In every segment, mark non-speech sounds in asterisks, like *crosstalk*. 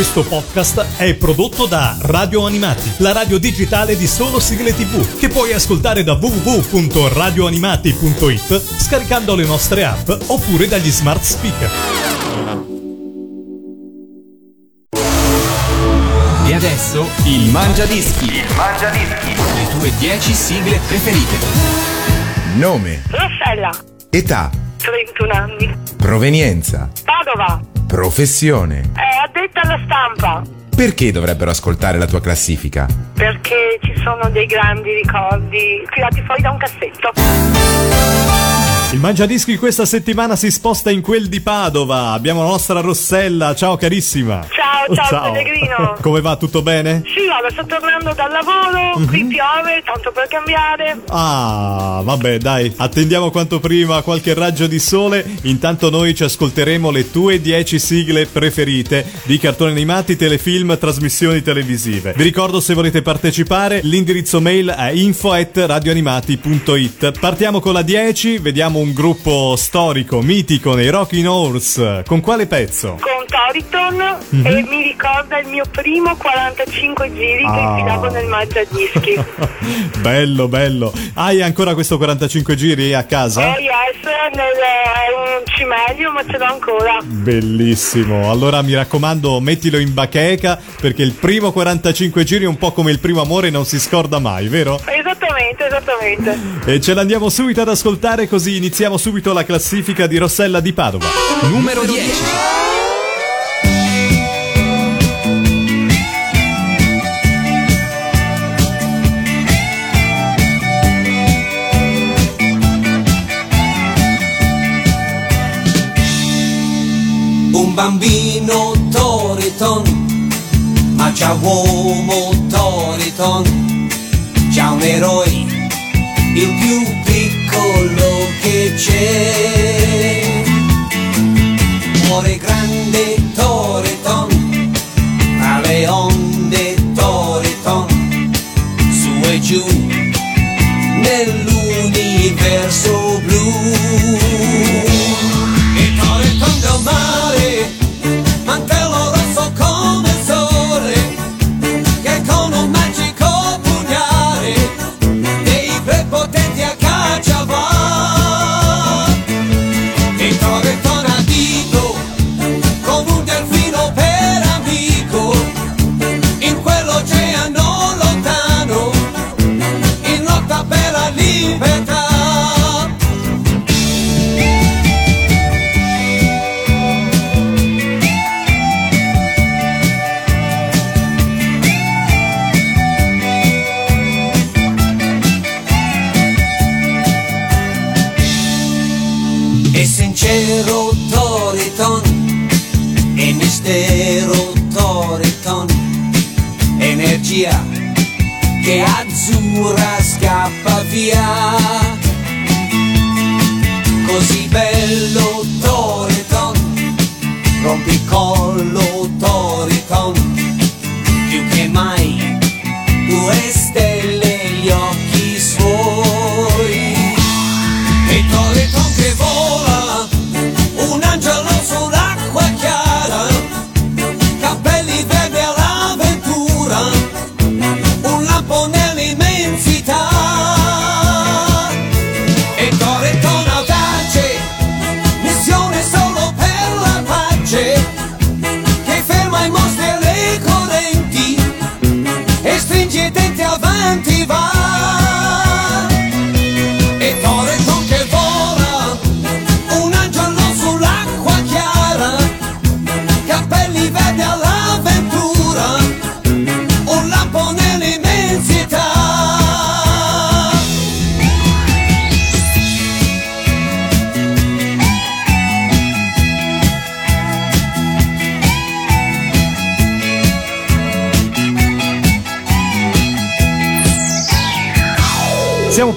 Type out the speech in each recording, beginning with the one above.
Questo podcast è prodotto da Radio Animati, la radio digitale di solo sigle tv, che puoi ascoltare da www.radioanimati.it scaricando le nostre app oppure dagli smart speaker. E adesso il Mangia Dischi. Il Mangia Dischi. Le tue 10 sigle preferite. Nome, Rossella, età, 31 anni. provenienza, Padova, professione. è addetta alla stampa. Perché dovrebbero ascoltare la tua classifica? Perché ci sono dei grandi ricordi tirati fuori da un cassetto. Il Mangiadischi questa settimana si sposta in quel di Padova. Abbiamo la nostra Rossella. Ciao carissima. Ciao, ciao, Pellegrino. *laughs* Come va? Tutto bene? Sì, guarda, sto tornando dal lavoro, qui piove, tanto per cambiare. Ah, vabbè, dai, attendiamo quanto prima qualche raggio di sole. Intanto noi ci ascolteremo le tue 10 sigle preferite di cartoni animati, telefilm, trasmissioni televisive. Vi ricordo se volete partecipare, l'indirizzo mail è info@radioanimati.it. Partiamo con la 10, vediamo un gruppo storico, mitico nei Rocking Horse. Con quale pezzo? Con Toriton e mi ricorda il mio primo 45 giri che Ah. infilavo nel mangiadischi. *laughs* bello, bello. Hai ancora questo 45 giri a casa? Oh yes, nel, è un cimelio ma ce l'ho ancora. Bellissimo. Allora mi raccomando, mettilo in bacheca perché il primo 45 giri è un po' come il primo amore, non si scorda mai, vero? Esattamente, esattamente. E ce l'andiamo subito ad ascoltare così iniziamo subito la classifica di Rossella di Padova. Numero 10. un bambino Toriton, ma c'è uomo Toriton, c'è un eroe, il più piccolo che c'è.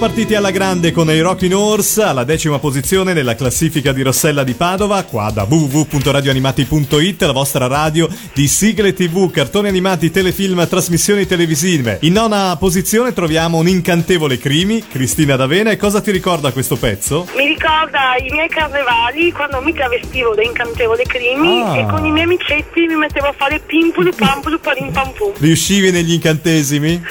Partiti alla grande con i Rockin' Horse alla decima posizione nella classifica di Rossella di Padova, qua da www.radioanimati.it, la vostra radio di sigle tv, cartoni animati, telefilm, trasmissioni televisive. In nona posizione troviamo un incantevole Crimi, Cristina D'Avena. E cosa ti ricorda questo pezzo? Mi ricorda i miei carnevali quando mi travestivo da incantevole crimi Ah. e con i miei amicetti mi mettevo a fare pimpulu pampulu parim pam pum. Riuscivi negli incantesimi?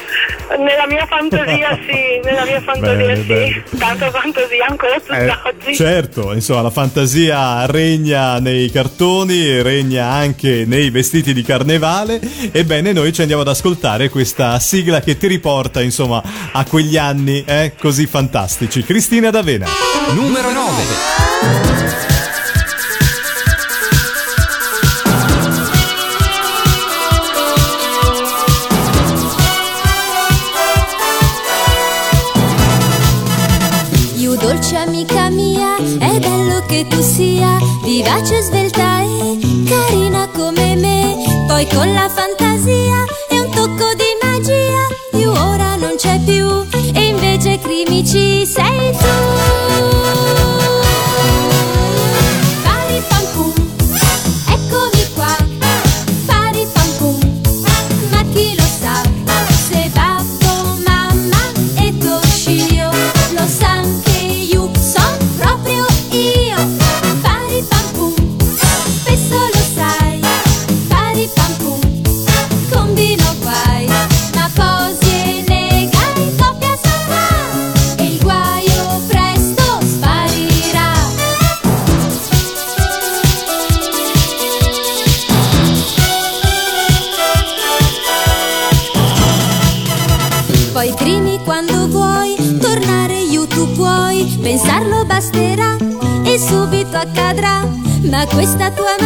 Nella mia fantasia *laughs* sì, nella mia fantasia Bene, sì. bene. Tanta fantasia ancora tutt'oggi. certo, insomma, la fantasia regna nei cartoni, regna anche nei vestiti di carnevale. Ebbene, noi ci andiamo ad ascoltare questa sigla che ti riporta, insomma, a quegli anni eh, così fantastici. Cristina D'Avena. Numero 9. Vivace, svelta e carina come me. Poi con la fantasia Ma questa tua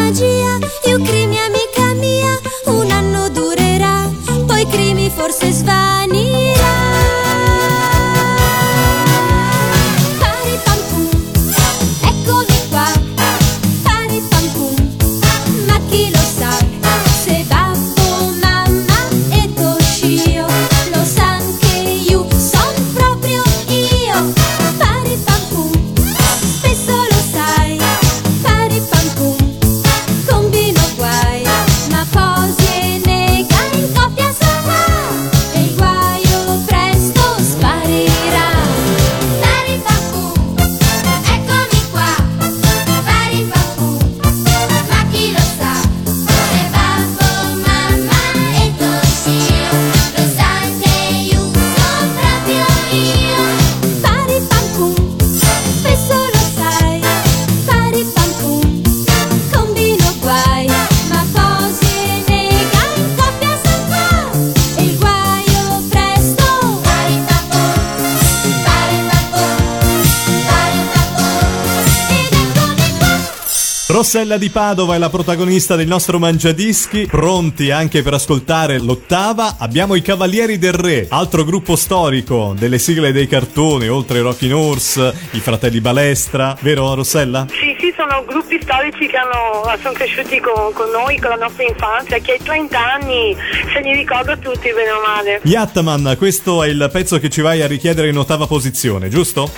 Rossella di Padova è la protagonista del nostro Mangiadischi, pronti anche per ascoltare l'ottava. Abbiamo i Cavalieri del Re, altro gruppo storico delle sigle dei cartoni, oltre ai Rockin' Horse, i Fratelli Balestra, vero Rossella? Sì, sì, sono gruppi storici che hanno, sono cresciuti con, con noi, con la nostra infanzia, che ai 30 anni se li ricordo tutti, bene o male. Yattaman, questo è il pezzo che ci vai a richiedere in ottava posizione, giusto?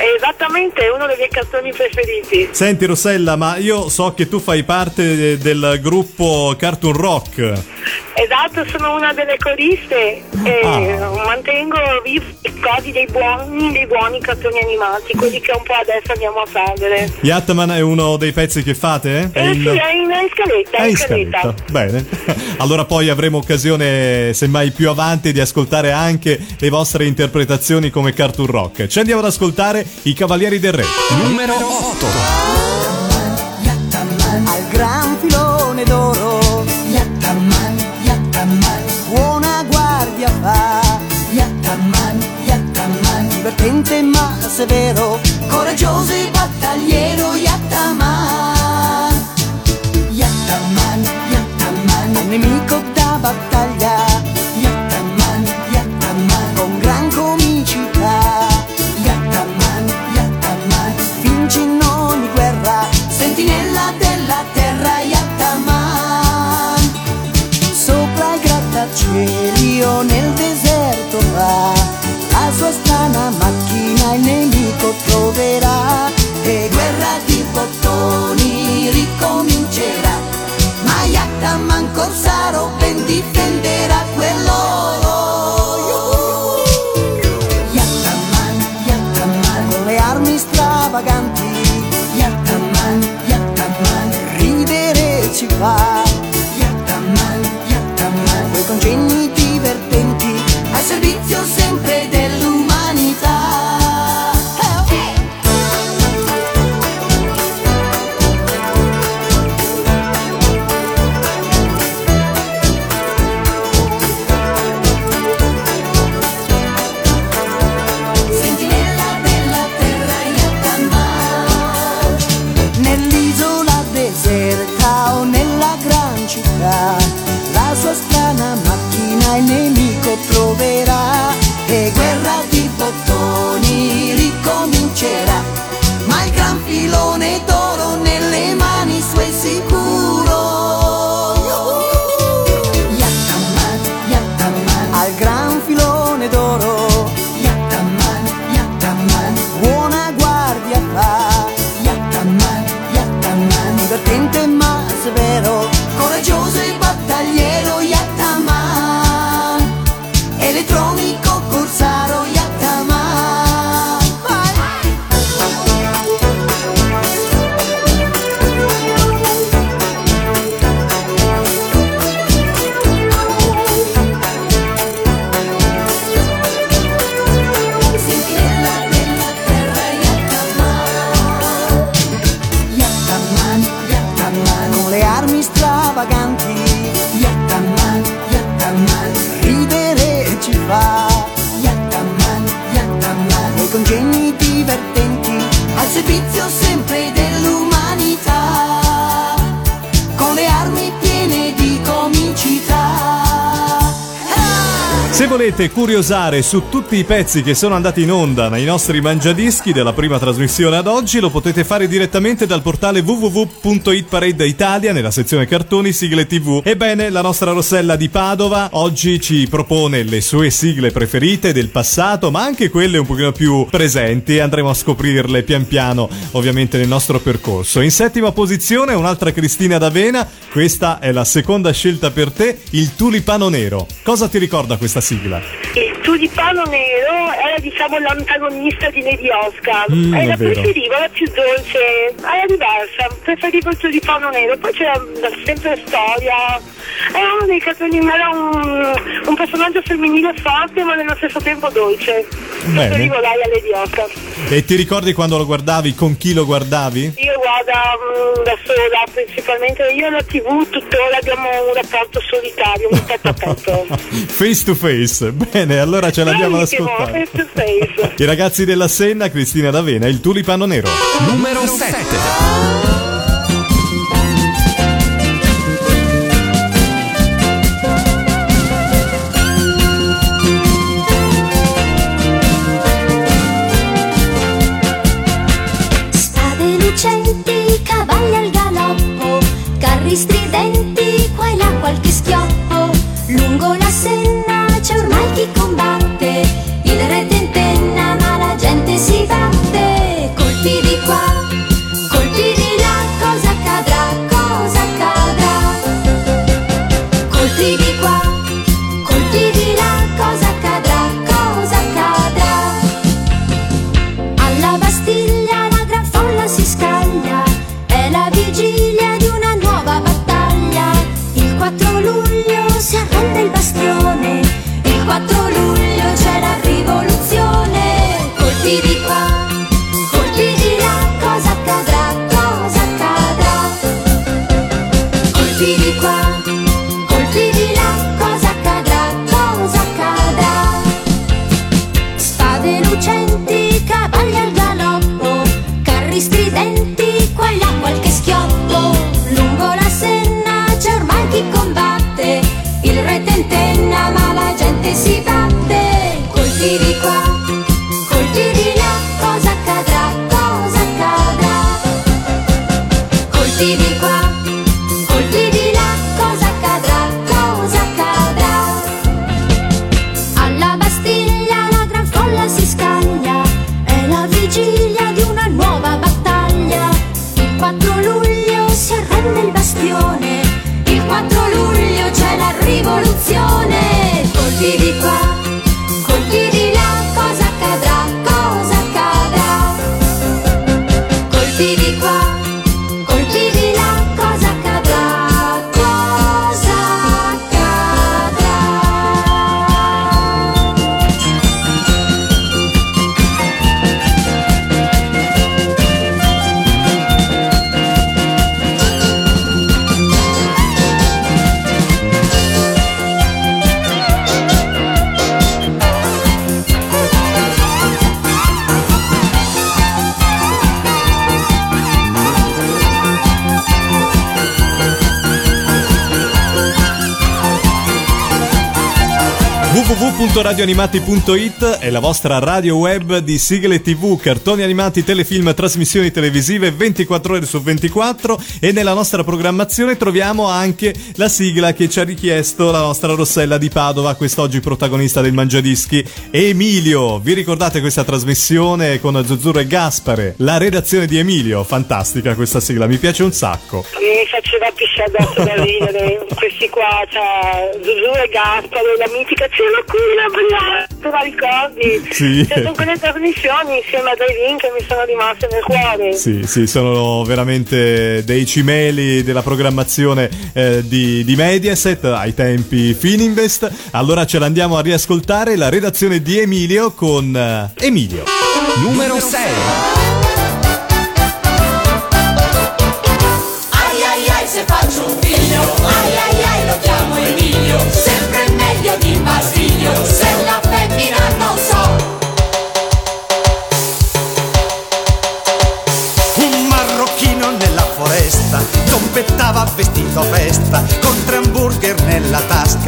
È esattamente uno dei miei cartoni preferiti. Senti Rossella, ma io so che tu fai parte del gruppo Cartoon Rock. Esatto, sono una delle coriste e Ah. mantengo vivi i ricordi dei buoni, dei buoni cartoni animati, quelli che un po' adesso andiamo a perdere. Yattaman è uno dei pezzi che fate? Eh sì, è in, è in scaletta, È in scaletta. scaletta. Bene. *laughs* Allora poi avremo occasione, semmai più avanti, di ascoltare anche le vostre interpretazioni come Cartoon Rock. Ci andiamo ad ascoltare i Cavalieri del Re. Numero 8. Divertente ma severo coraggioso e battagliero Yattaman. Yattaman, Yattaman nemico da battaglia. Yattaman, Yattaman con gran comicità. Yattaman, Yattaman vince in ogni guerra sentinella della terra Yattaman. Sopra grattacieli o nel deserto va lontana macchina il nemico troverà e guerra di bottoni ricomincia volete curiosare su tutti i pezzi che sono andati in onda nei nostri mangiadischi della prima trasmissione ad oggi, lo potete fare direttamente dal portale www.itparade Italia nella sezione cartoni sigle tv. Ebbene, la nostra Rossella di Padova oggi ci propone le sue sigle preferite del passato, ma anche quelle un pochino più presenti e andremo a scoprirle pian piano, ovviamente nel nostro percorso. In settima posizione un'altra Cristina D'Avena, questa è la seconda scelta per te, il tulipano nero. Cosa ti ricorda questa sigla? Il tulipano nero era diciamo l'antagonista di Lady Oscar. Mm, e è la preferivo, era più dolce, era diversa. Preferivo il tulipano nero. Poi c'era sempre storia. Era uno dei cartoni, era un, un personaggio femminile forte ma nello stesso tempo dolce. Bene. Preferivo lei a Lady Oscar. E ti ricordi quando lo guardavi? Con chi lo guardavi? Io guarda mm, da sola principalmente, io e la tv tuttora abbiamo un rapporto solitario, un petto a petto. *laughs* Face to face. Bene, allora ce l'abbiamo ascoltare. face to face. I ragazzi della Senna, Cristina D'Avena, il tulipano nero. Numero 7. www.radioanimati.it è la vostra radio web di sigle tv, cartoni animati, telefilm, trasmissioni televisive 24 ore su 24 e nella nostra programmazione troviamo anche la sigla che ci ha richiesto la nostra Rossella di Padova, quest'oggi protagonista del Mangiadischi, Emilio. Vi ricordate questa trasmissione con Zuzzurro e Gaspare? La redazione di Emilio, fantastica questa sigla, mi piace un sacco. Mi faceva pisciare addosso da ridere. Questi qua, cioè, Zuzu e Gasparo, la mitica cielo qui, la la ricordi? Sì. Cioè, sono quelle trasmissioni insieme a Drive-In che mi sono rimaste nel cuore. Sì, sì, sono veramente dei cimeli della programmazione eh, di, di Mediaset ai tempi Fininvest. Allora ce l'andiamo a riascoltare la redazione di Emilio con eh, Emilio. Numero 6.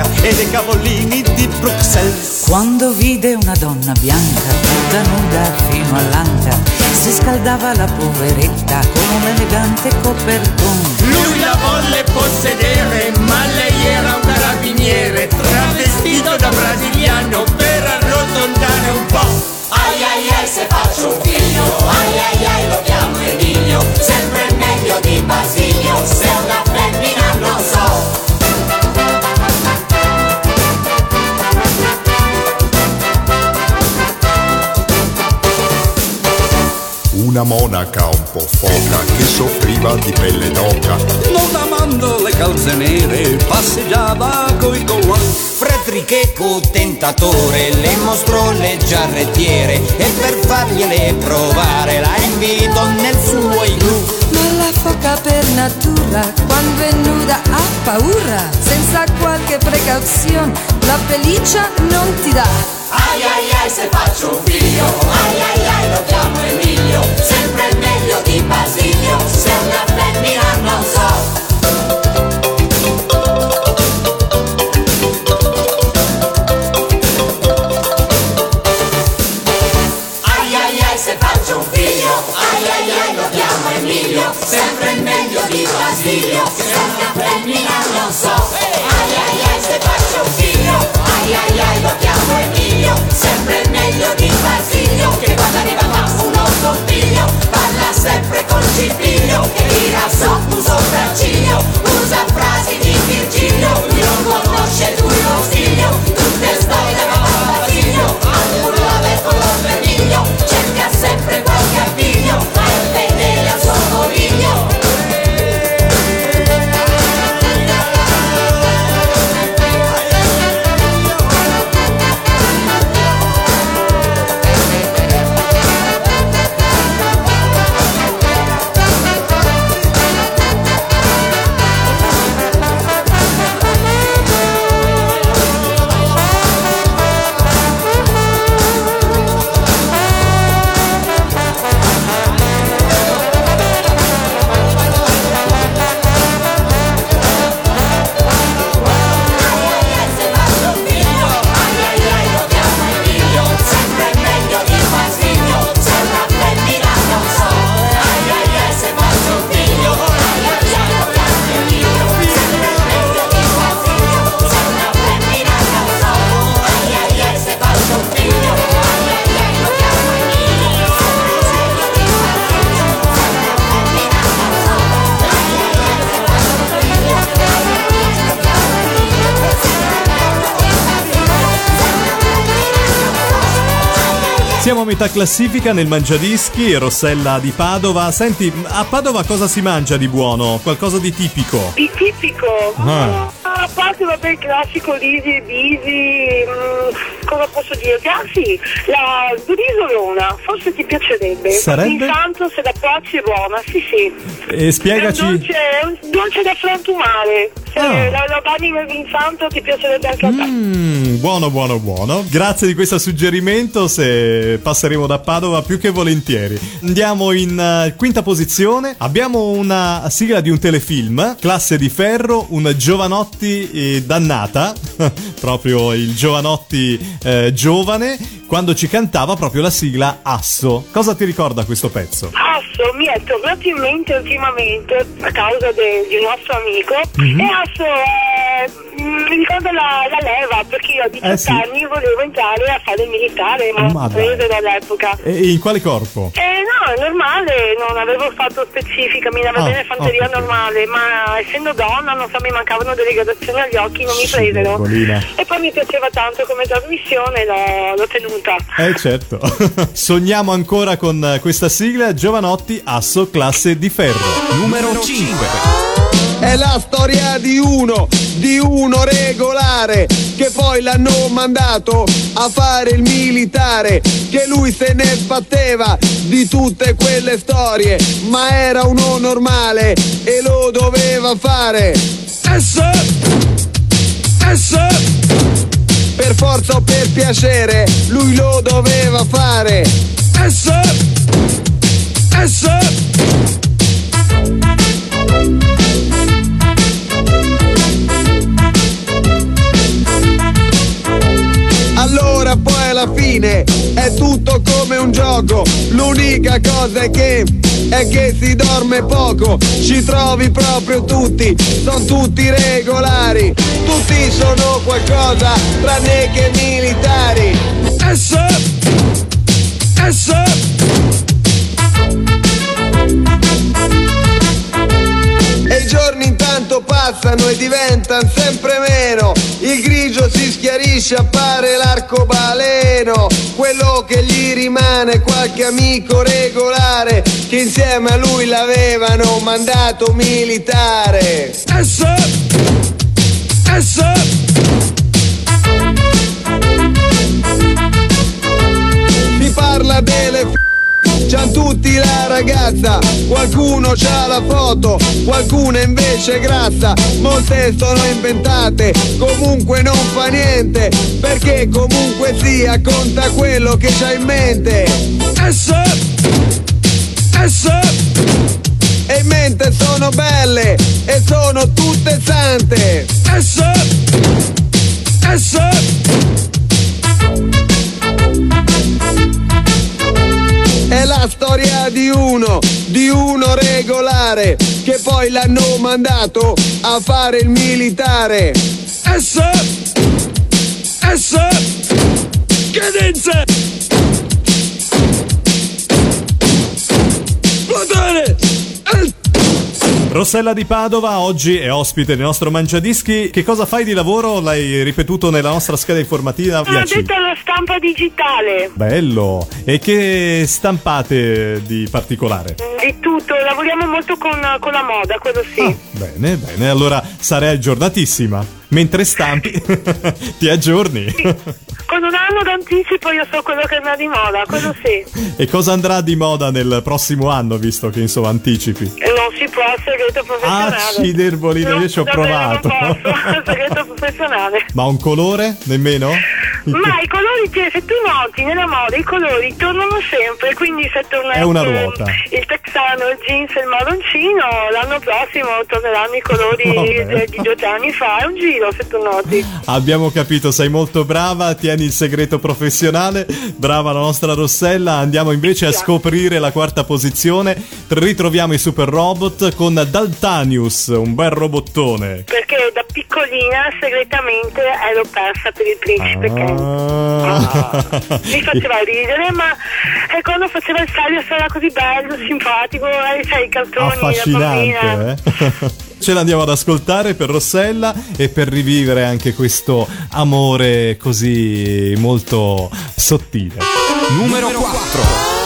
Tasca e dei cavolini di Bruxelles. Quando vide una donna bianca tutta nuda fino all'anca, si scaldava la poveretta con un elegante coperton. Lui la volle possedere, ma lei era un carabiniere, travestito da brasiliano per arrotondare un po'. Ai ai ai se faccio un figlio, ai ai ai lo chiamo Emilio, sempre meglio di Basilio, se una femmina non so. Una monaca un po' foca che soffriva di pelle d'oca. Non amando le calze nere, passeggiava coi collanti. Fredericheco tentatore le mostrò le giarrettiere e per fargliele provare la invitò nel suo igloo. Foca per natura, quando è nuda ha paura, senza qualche precauzione, la pelliccia non ti dà. Ai ai ai se faccio un figlio, ai ai ai lo chiamo Emilio, sempre meglio di Basilio, se una femmina non so. Sempre meglio di Basilio, se una femmina non so. Ai ai ai se faccio un figlio, ai ai ai lo chiamo Emilio, sempre meglio di Basilio, che quando arriva fa uno scompiglio, parla sempre col cipiglio, che tira sotto un sopracciglio, usa frasi di Virgilio, lui non conosce tu lo stiglio, tutte storie da papà Basilio, al urlare con lo vermiglio, cerca sempre qualche appiglio, metà classifica nel Mangiadischi, Rossella di Padova. Senti, a Padova cosa si mangia di buono? Qualcosa di tipico? Di tipico. Ah. A parte vabbè il classico Lisi e Bisi, mm, cosa posso dire? Ah sì, la brisolona, forse ti piacerebbe. Sarebbe? Intanto se la cuoci è buona, sì sì. E spiegaci. È un dolce, è un dolce da frantumare. Se Ah. la, la Bunny Melvin Santo ti piacerebbe anche a te. Mm, buono, buono, buono. Grazie di questo suggerimento. Se passeremo da Padova, più che volentieri. Andiamo in eh, quinta posizione. Abbiamo una sigla di un telefilm, Classe di Ferro, un Giovanotti eh, dannata, *laughs* proprio il Giovanotti eh, giovane, quando ci cantava proprio la sigla Asso. Cosa ti ricorda questo pezzo? Asso mi è tornato in mente ultimamente a causa de- di un nostro amico Mhm. e Asso è, mm, mi ricorda la, la leva perché io a 18 Eh, sì. anni volevo entrare a fare il militare ma ho preso all'epoca. E in quale corpo? Eh no, è normale, non avevo fatto specifica, mi andava Ah, bene fanteria ok. normale, ma essendo donna, non so, mi mancavano delle gradazioni agli occhi, non mi presero. Scivolina. E poi mi piaceva tanto come trasmissione, l'ho, l'ho tenuta. Eh certo. *laughs* Sogniamo ancora con eh, questa sigla Giovanotti Asso Classe di Ferro. Numero 5. È la storia di uno, di uno regolare, che poi l'hanno mandato a fare il militare, che lui se ne sbatteva di tutte quelle storie, ma era uno normale e lo doveva fare. S, S, per forza o per piacere, lui lo doveva fare. S, S. alla fine è tutto come un gioco. L'unica cosa è che è che si dorme poco. Ci trovi proprio tutti, sono tutti regolari. Tutti sono qualcosa tranne che militari. S S. E i giorni intanto passano e diventano sempre meno. Il grigio si appare l'arcobaleno Quello che gli rimane qualche amico regolare Che insieme a lui l'avevano mandato militare. S S Si parla delle C'han tutti la ragazza, qualcuno c'ha la foto, qualcuno invece è grassa, molte sono inventate, comunque non fa niente, perché comunque sia conta quello che c'ha in mente. S S E in mente sono belle e sono tutte sante. S S È la storia di uno, di uno regolare, che poi l'hanno mandato a fare il militare. S, S, cadenza! Plotone! Rossella di Padova oggi è ospite del nostro Mangiadischi. Che cosa fai di lavoro? L'hai ripetuto nella nostra scheda informativa. Ho Piaci. detto la stampa digitale. Bello. E che stampate di particolare? Di tutto, lavoriamo molto con, con la moda, quello sì. Bene, bene. Allora sarei aggiornatissima. Mentre stampi, *laughs* ti aggiorni. Con un anno d'anticipo io so quello che andrà di moda, quello sì. E cosa andrà di moda nel prossimo anno, visto che insomma anticipi? E si può, segreto professionale. Acciderbolina, io ci ho provato. Non posso, segreto *laughs* professionale. Ma un colore? Nemmeno? Ma i colori, se tu noti nella moda, i colori tornano sempre, quindi se torna È una il- ruota. il texano, il jeans e il marroncino, l'anno prossimo torneranno i colori *laughs* Vabbè. di due anni fa, è un giro se tu noti. Abbiamo capito, sei molto brava, tieni il segreto professionale, brava la nostra Rossella. Andiamo invece a scoprire la quarta posizione. Ritroviamo i super robot con Daltanius, un bel robottone. Perché da piccolina segretamente ero persa per il principe Ken. Ah. Mi faceva ridere, ma eh, quando faceva il saggio era così bello, simpatico, eh, sai, i cartoni. Affascinante, eh? *laughs* Ce l'andiamo ad ascoltare per Rossella e per rivivere anche questo amore così molto sottile. Numero 4.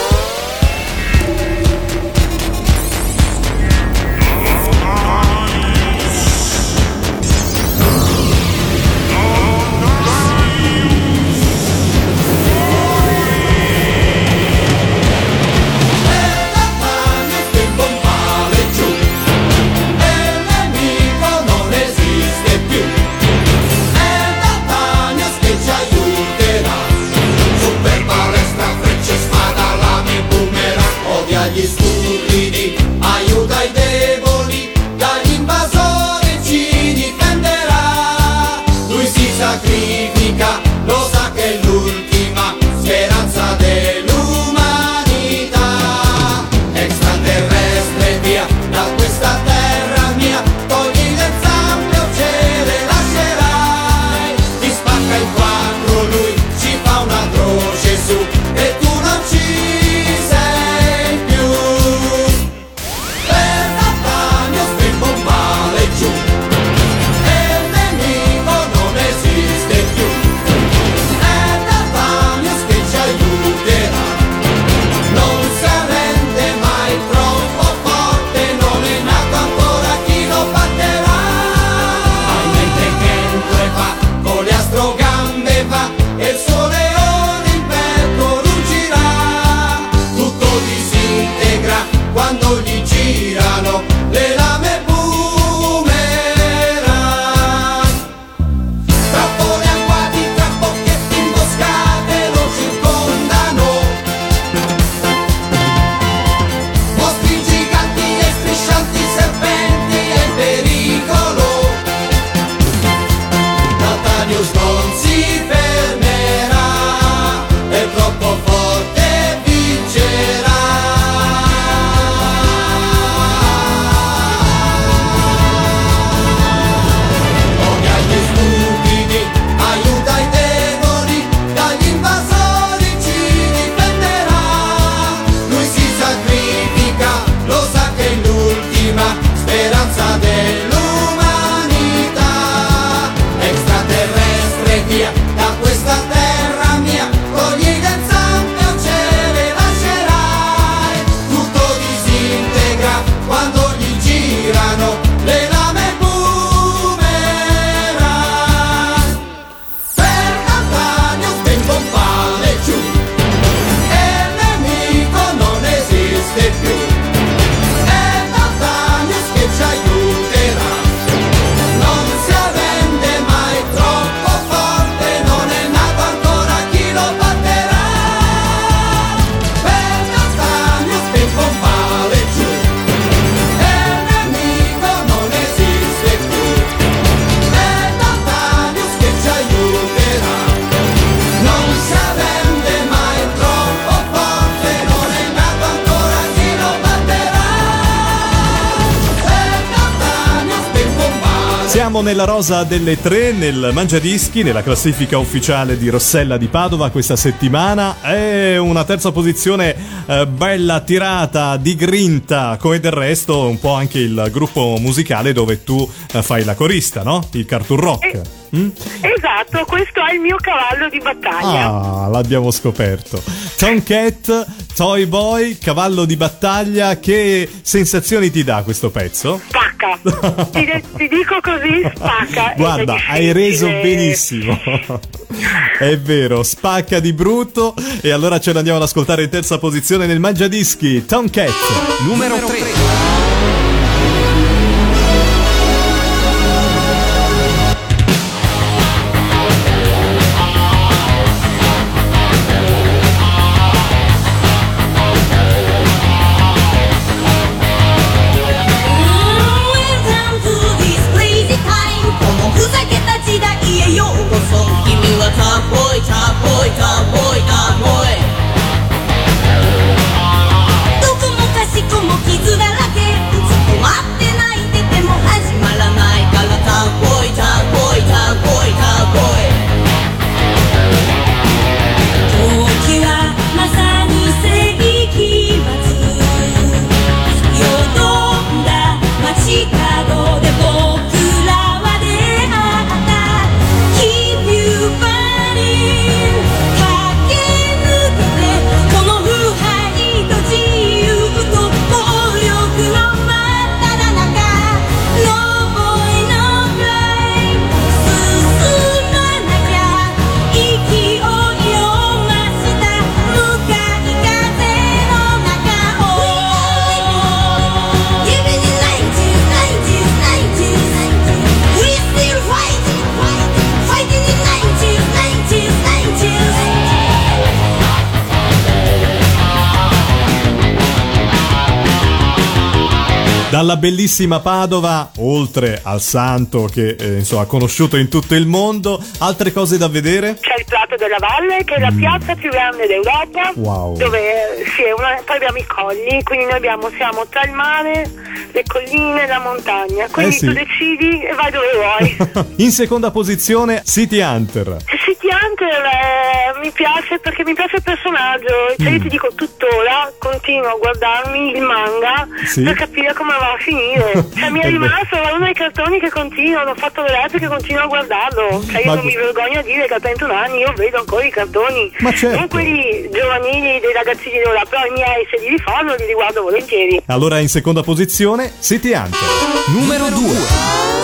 Nella rosa delle tre nel Mangiadischi, nella classifica ufficiale di Rossella di Padova questa settimana. È una terza posizione eh, bella tirata, di grinta, come del resto un po' anche il gruppo musicale dove tu eh, fai la corista, no? Il Cartoon Rock. Mm? Esatto, questo è il mio cavallo di battaglia. Ah, l'abbiamo scoperto. Tomcat, Toy Boy, cavallo di battaglia, che sensazioni ti dà questo pezzo? Spacca. ti, de- ti dico così, spacca. Guarda, hai reso benissimo. È vero, spacca di brutto. E allora ce l'andiamo ad ascoltare in terza posizione nel Mangiadischi. Tomcat, numero 3. Dalla bellissima Padova, oltre al santo che eh, insomma ha conosciuto in tutto il mondo, altre cose da vedere? C'è il Prato della Valle, che è la piazza più grande d'Europa, Mm. Wow. dove sì, è una- poi abbiamo i colli, quindi noi abbiamo, siamo tra il mare, le colline e la montagna. Quindi Eh sì. tu decidi e vai dove vuoi. *laughs* In seconda posizione, City Hunter. City Hunter eh, mi piace perché mi piace il personaggio, cioè io ti dico tuttora continuo a guardarmi il manga Sì. per capire come va a finire. *laughs* Cioè mi è Eh rimasto uno dei cartoni che continuo, ho fatto lettere che continuo a guardarlo. Cioè io Ma- non mi vergogno a dire che a 31 anni io vedo ancora i cartoni. Ma certo. Non quelli giovanili dei ragazzini di ora, però i miei se li rifanno li riguardo volentieri. Allora in seconda posizione, City Hunter. Numero 2.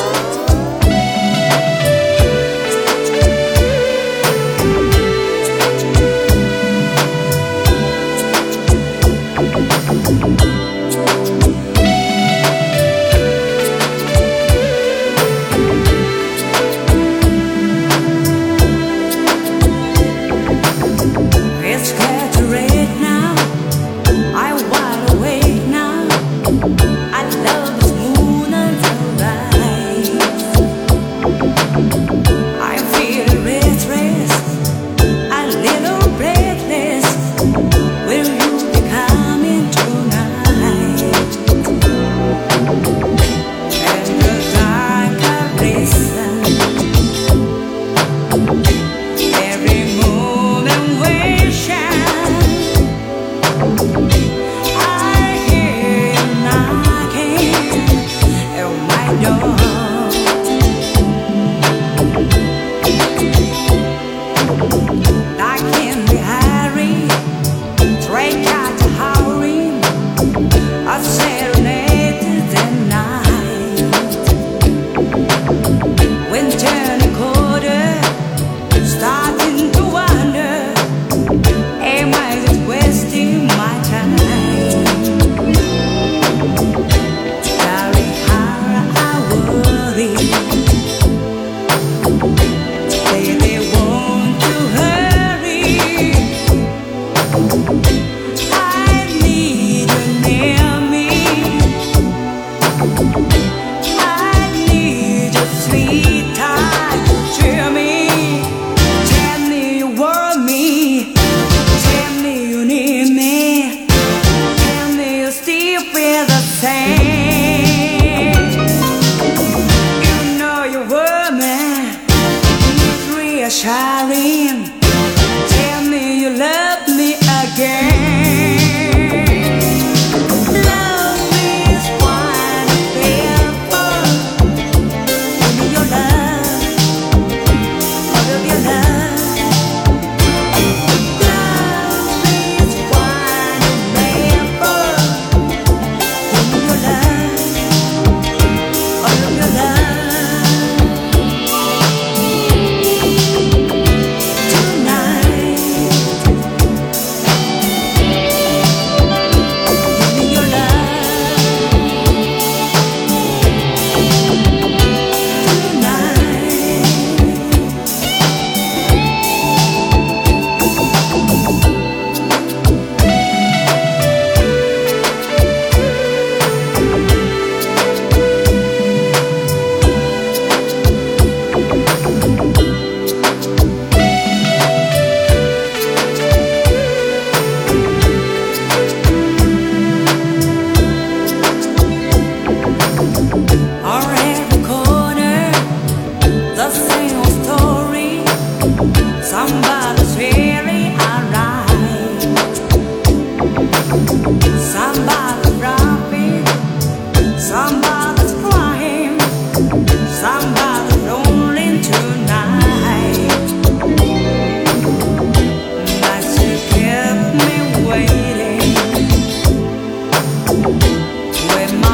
fue.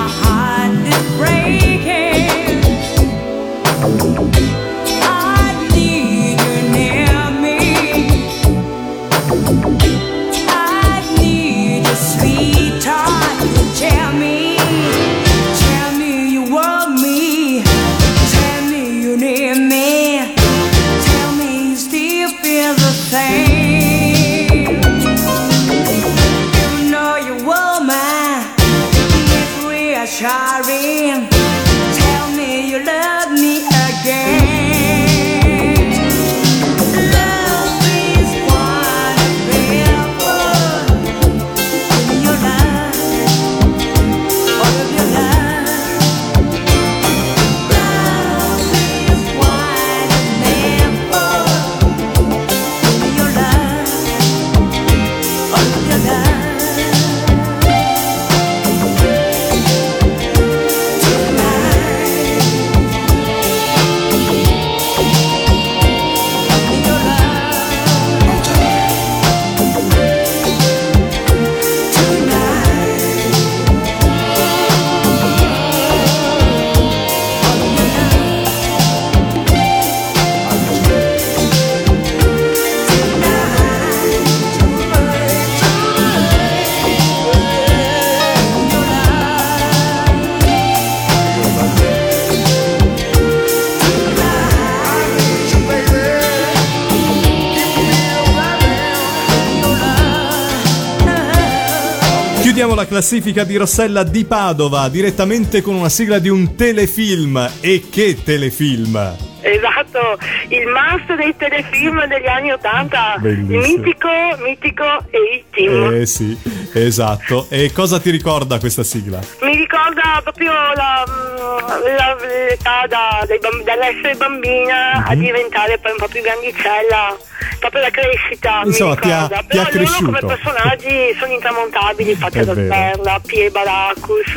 La classifica di Rossella di Padova direttamente con una sigla di un telefilm. E che telefilm! Esatto, il must dei telefilm degli anni Ottanta, mitico, mitico A-Team. Eh sì, esatto. E cosa ti ricorda questa sigla? Mi ricorda proprio la, mm, la- l'età da- dai dall'essere bambina a Mhm. diventare poi un po' più grandicella, proprio la crescita. Insomma, mi ti ha- ricorda. ti ha Però loro come cresciuto. personaggi sono intramontabili, da vero. Perla, Pierre Baracus,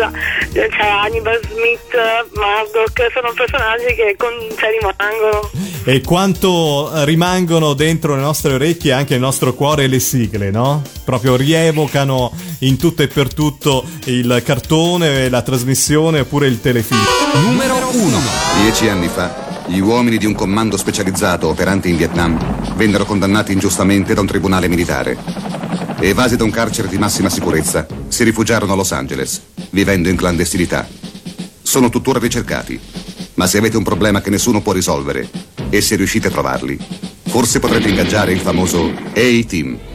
c'è Hannibal Smith, Murdoch, sono personaggi che con, cioè, rimangono. E quanto eh, rimangono dentro le nostre orecchie e anche nel nostro cuore le sigle, no? Proprio rievocano in tutto e per tutto il cartone, la trasmissione oppure il telefilm. Numero 1. Dieci anni fa, gli uomini di un comando specializzato operante in Vietnam vennero condannati ingiustamente da un tribunale militare. Evasi da un carcere di massima sicurezza, si rifugiarono a Los Angeles, vivendo in clandestinità. Sono tuttora ricercati, ma se avete un problema che nessuno può risolvere e se riuscite a trovarli, forse potrete ingaggiare il famoso A-Team.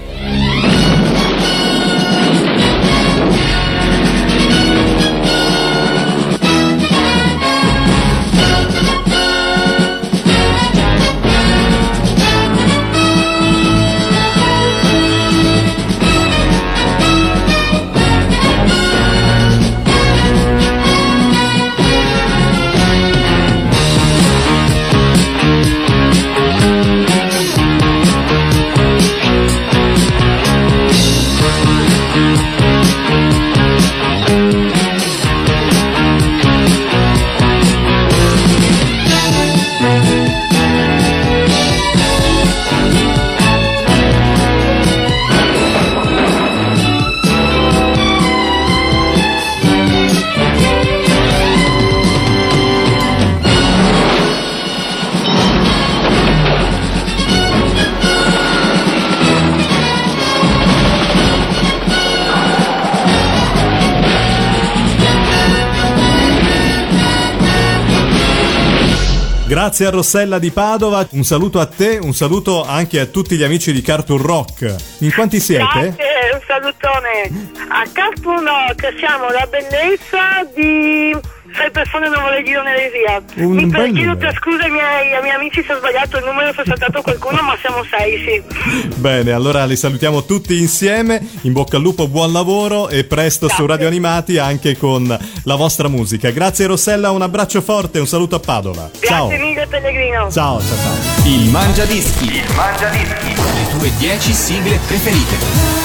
Grazie a Rossella di Padova, un saluto a te, un saluto anche a tutti gli amici di Cartoon Rock. In quanti siete? Grazie, un salutone. A Cartoon Rock siamo la bellezza di sei persone non vorrei dire un'eresia. Un Mi bel chiedo per scusa ai miei, ai miei amici se ho sbagliato il numero, se ho saltato qualcuno, ma siamo sei, sì. Bene, allora li salutiamo tutti insieme. In bocca al lupo, buon lavoro e presto su Radio Animati anche con la vostra musica. Grazie Rossella, un abbraccio forte, un saluto a Padova. Ciao. Grazie mille Pellegrino. Ciao, ciao, ciao. Il Mangia Dischi. Il Mangia Dischi. Le tue 10 sigle preferite.